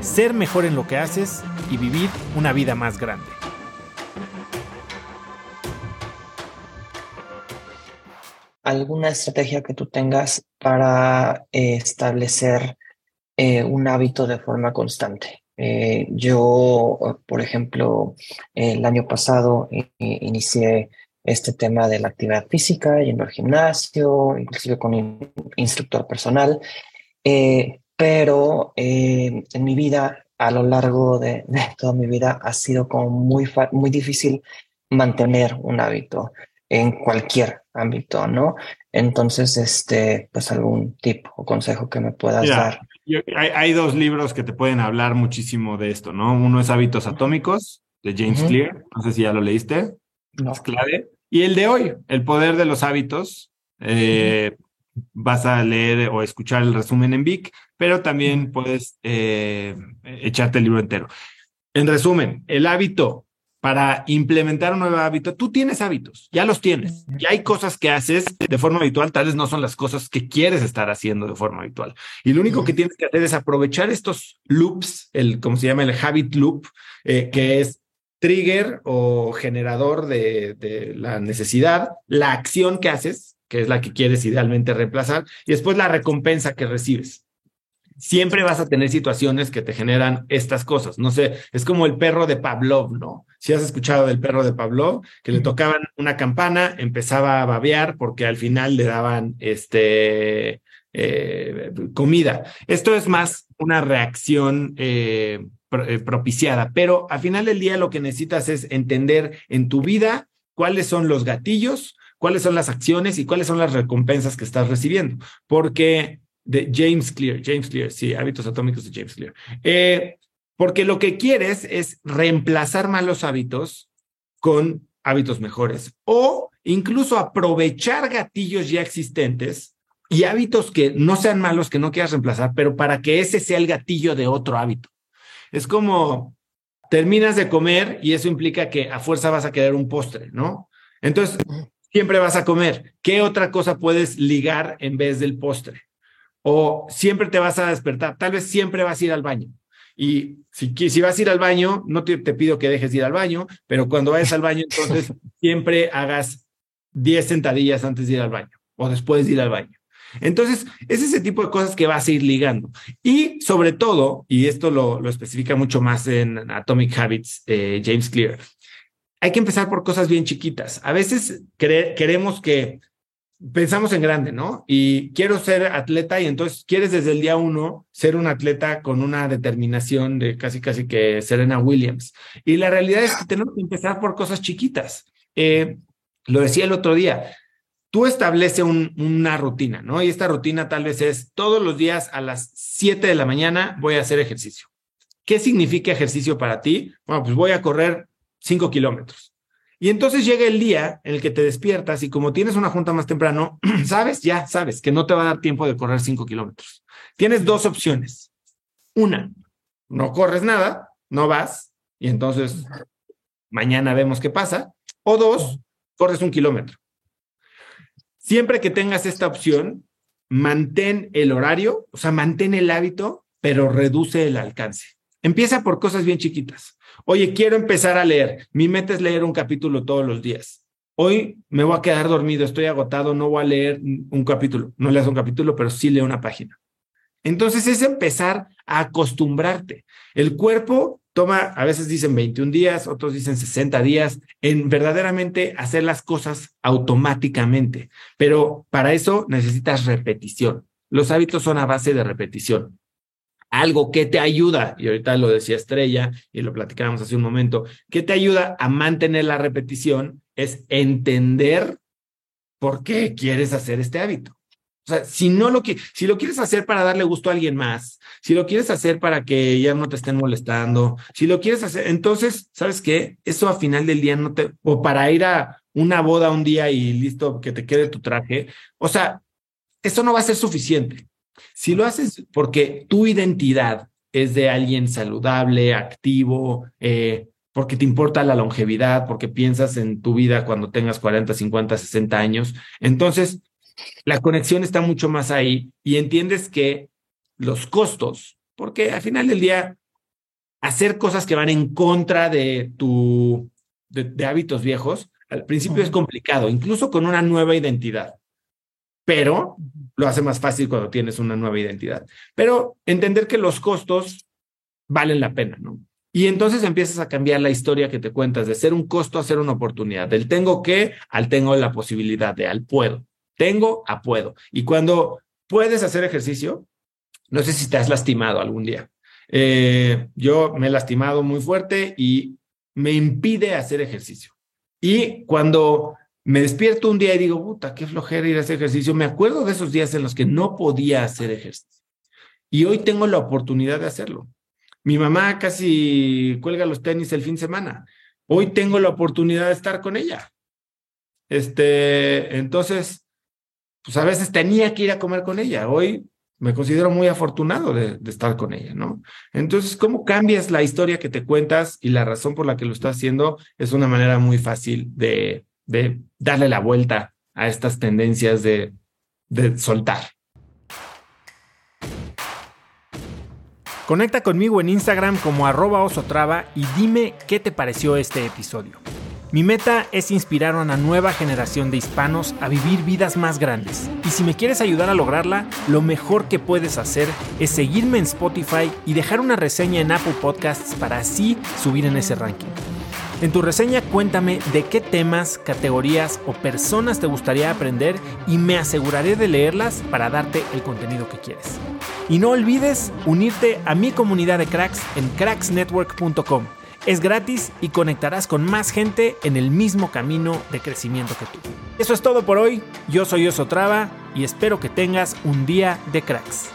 ser mejor en lo que haces y vivir una vida más grande. ¿Alguna estrategia que tú tengas para eh, establecer eh, un hábito de forma constante? Eh, yo, por ejemplo, el año pasado inicié este tema de la actividad física, yendo al gimnasio, inclusive con un instructor personal. Pero eh, en mi vida, a lo largo de, toda mi vida, ha sido como muy, muy difícil mantener un hábito en cualquier ámbito, ¿no? Entonces, este, pues algún tip o consejo que me puedas dar. hay, dos libros que te pueden hablar muchísimo de esto, ¿no? Uno es Hábitos Atómicos, de James Clear. No sé si ya lo leíste. No. Es clave. Y el de hoy, El poder de los hábitos. Eh, vas a leer o escuchar el resumen en Vic, pero también puedes eh, echarte el libro entero. En resumen, el hábito para implementar un nuevo hábito, tú tienes hábitos, ya los tienes, ya hay cosas que haces de forma habitual, tal vez no son las cosas que quieres estar haciendo de forma habitual. Y lo único que tienes que hacer es aprovechar estos loops, el, como se llama el habit loop, eh, que es trigger o generador de, la necesidad, la acción que haces, que es la que quieres idealmente reemplazar, y después la recompensa que recibes. Siempre vas a tener situaciones que te generan estas cosas. No sé, es como el perro de Pavlov, ¿no? Si has escuchado del perro de Pavlov, que le tocaban una campana, empezaba a babear porque al final le daban este eh, comida. Esto es más una reacción eh, eh, propiciada, pero al final del día lo que necesitas es entender en tu vida cuáles son los gatillos, cuáles son las acciones y cuáles son las recompensas que estás recibiendo. Porque de James Clear, James Clear, sí, hábitos atómicos de James Clear. Eh, porque lo que quieres es reemplazar malos hábitos con hábitos mejores o incluso aprovechar gatillos ya existentes y hábitos que no sean malos, que no quieras reemplazar, pero para que ese sea el gatillo de otro hábito. Es como terminas de comer y eso implica que a fuerza vas a querer un postre, ¿no? Entonces, siempre vas a comer. ¿Qué otra cosa puedes ligar en vez del postre? O siempre te vas a despertar, tal vez siempre vas a ir al baño. Y si, si vas a ir al baño, no te, te pido que dejes de ir al baño, pero cuando vayas al baño, entonces siempre hagas 10 sentadillas antes de ir al baño o después de ir al baño. Entonces, es ese tipo de cosas que vas a ir ligando. Y sobre todo, y esto lo, especifica mucho más en Atomic Habits, eh, James Clear, hay que empezar por cosas bien chiquitas. A veces queremos que pensamos en grande, ¿no? Y quiero ser atleta y entonces quieres desde el día uno ser un atleta con una determinación de casi, casi que Serena Williams. Y la realidad es que tenemos que empezar por cosas chiquitas. Eh, lo decía el otro día, tú establece una rutina, ¿no? Y esta rutina tal vez es todos los días a las 7 de la mañana voy a hacer ejercicio. ¿Qué significa ejercicio para ti? Bueno, pues voy a correr 5 kilómetros. Y entonces llega el día en el que te despiertas y como tienes una junta más temprano, sabes, ya sabes que no te va a dar tiempo de correr 5 kilómetros. Tienes dos opciones. Una, no corres nada, no vas y entonces mañana vemos qué pasa. O dos, corres un kilómetro. Siempre que tengas esta opción, mantén el horario, o sea, mantén el hábito, pero reduce el alcance. Empieza por cosas bien chiquitas. Oye, quiero empezar a leer. Mi meta es leer un capítulo todos los días. Hoy me voy a quedar dormido, estoy agotado, no voy a leer un capítulo. No leas un capítulo, pero sí leo una página. Entonces es empezar a acostumbrarte. El cuerpo toma, a veces dicen 21 días, otros dicen 60 días, en verdaderamente hacer las cosas automáticamente. Pero para eso necesitas repetición. Los hábitos son a base de repetición. Algo que te ayuda, y ahorita lo decía Estrella y lo platicábamos hace un momento, que te ayuda a mantener la repetición es entender por qué quieres hacer este hábito. O sea, si no lo si lo quieres hacer para darle gusto a alguien más, si lo quieres hacer para que ya no te estén molestando, si lo quieres hacer, entonces, ¿sabes qué? Eso a final del día no te, o para ir a una boda un día y listo, que te quede tu traje. O sea, eso no va a ser suficiente. Si lo haces porque tu identidad es de alguien saludable, activo, eh, porque te importa la longevidad, porque piensas en tu vida cuando tengas 40, 50, 60 años, entonces la conexión está mucho más ahí y entiendes que los costos, porque al final del día, hacer cosas que van en contra de tu, de, hábitos viejos, al principio es complicado, incluso con una nueva identidad, pero lo hace más fácil cuando tienes una nueva identidad. Pero entender que los costos valen la pena, ¿no? Y entonces empiezas a cambiar la historia que te cuentas de ser un costo a ser una oportunidad, del tengo que al tengo la posibilidad, de al puedo. Tengo a puedo. Y cuando puedes hacer ejercicio, no sé si te has lastimado algún día. Eh, yo me he lastimado muy fuerte y me impide hacer ejercicio. Y cuando me despierto un día y digo, puta, qué flojera ir a hacer ejercicio, me acuerdo de esos días en los que no podía hacer ejercicio. Y hoy tengo la oportunidad de hacerlo. Mi mamá casi cuelga los tenis el fin de semana. Hoy tengo la oportunidad de estar con ella. Este, entonces, pues a veces tenía que ir a comer con ella. Hoy me considero muy afortunado de, estar con ella, ¿no? Entonces, ¿cómo cambias la historia que te cuentas y la razón por la que lo estás haciendo? Es una manera muy fácil de, de darle la vuelta a estas tendencias de, de soltar. Conecta conmigo en Instagram como arroba osotrava y dime qué te pareció este episodio. Mi meta es inspirar a una nueva generación de hispanos a vivir vidas más grandes. Y si me quieres ayudar a lograrla, lo mejor que puedes hacer es seguirme en Spotify y dejar una reseña en Apple Podcasts para así subir en ese ranking. En tu reseña cuéntame de qué temas, categorías o personas te gustaría aprender y me aseguraré de leerlas para darte el contenido que quieres. Y no olvides unirte a mi comunidad de cracks en cracksnetwork.com es gratis y conectarás con más gente en el mismo camino de crecimiento que tú. Eso es todo por hoy. Yo soy Oso Traba y espero que tengas un día de cracks.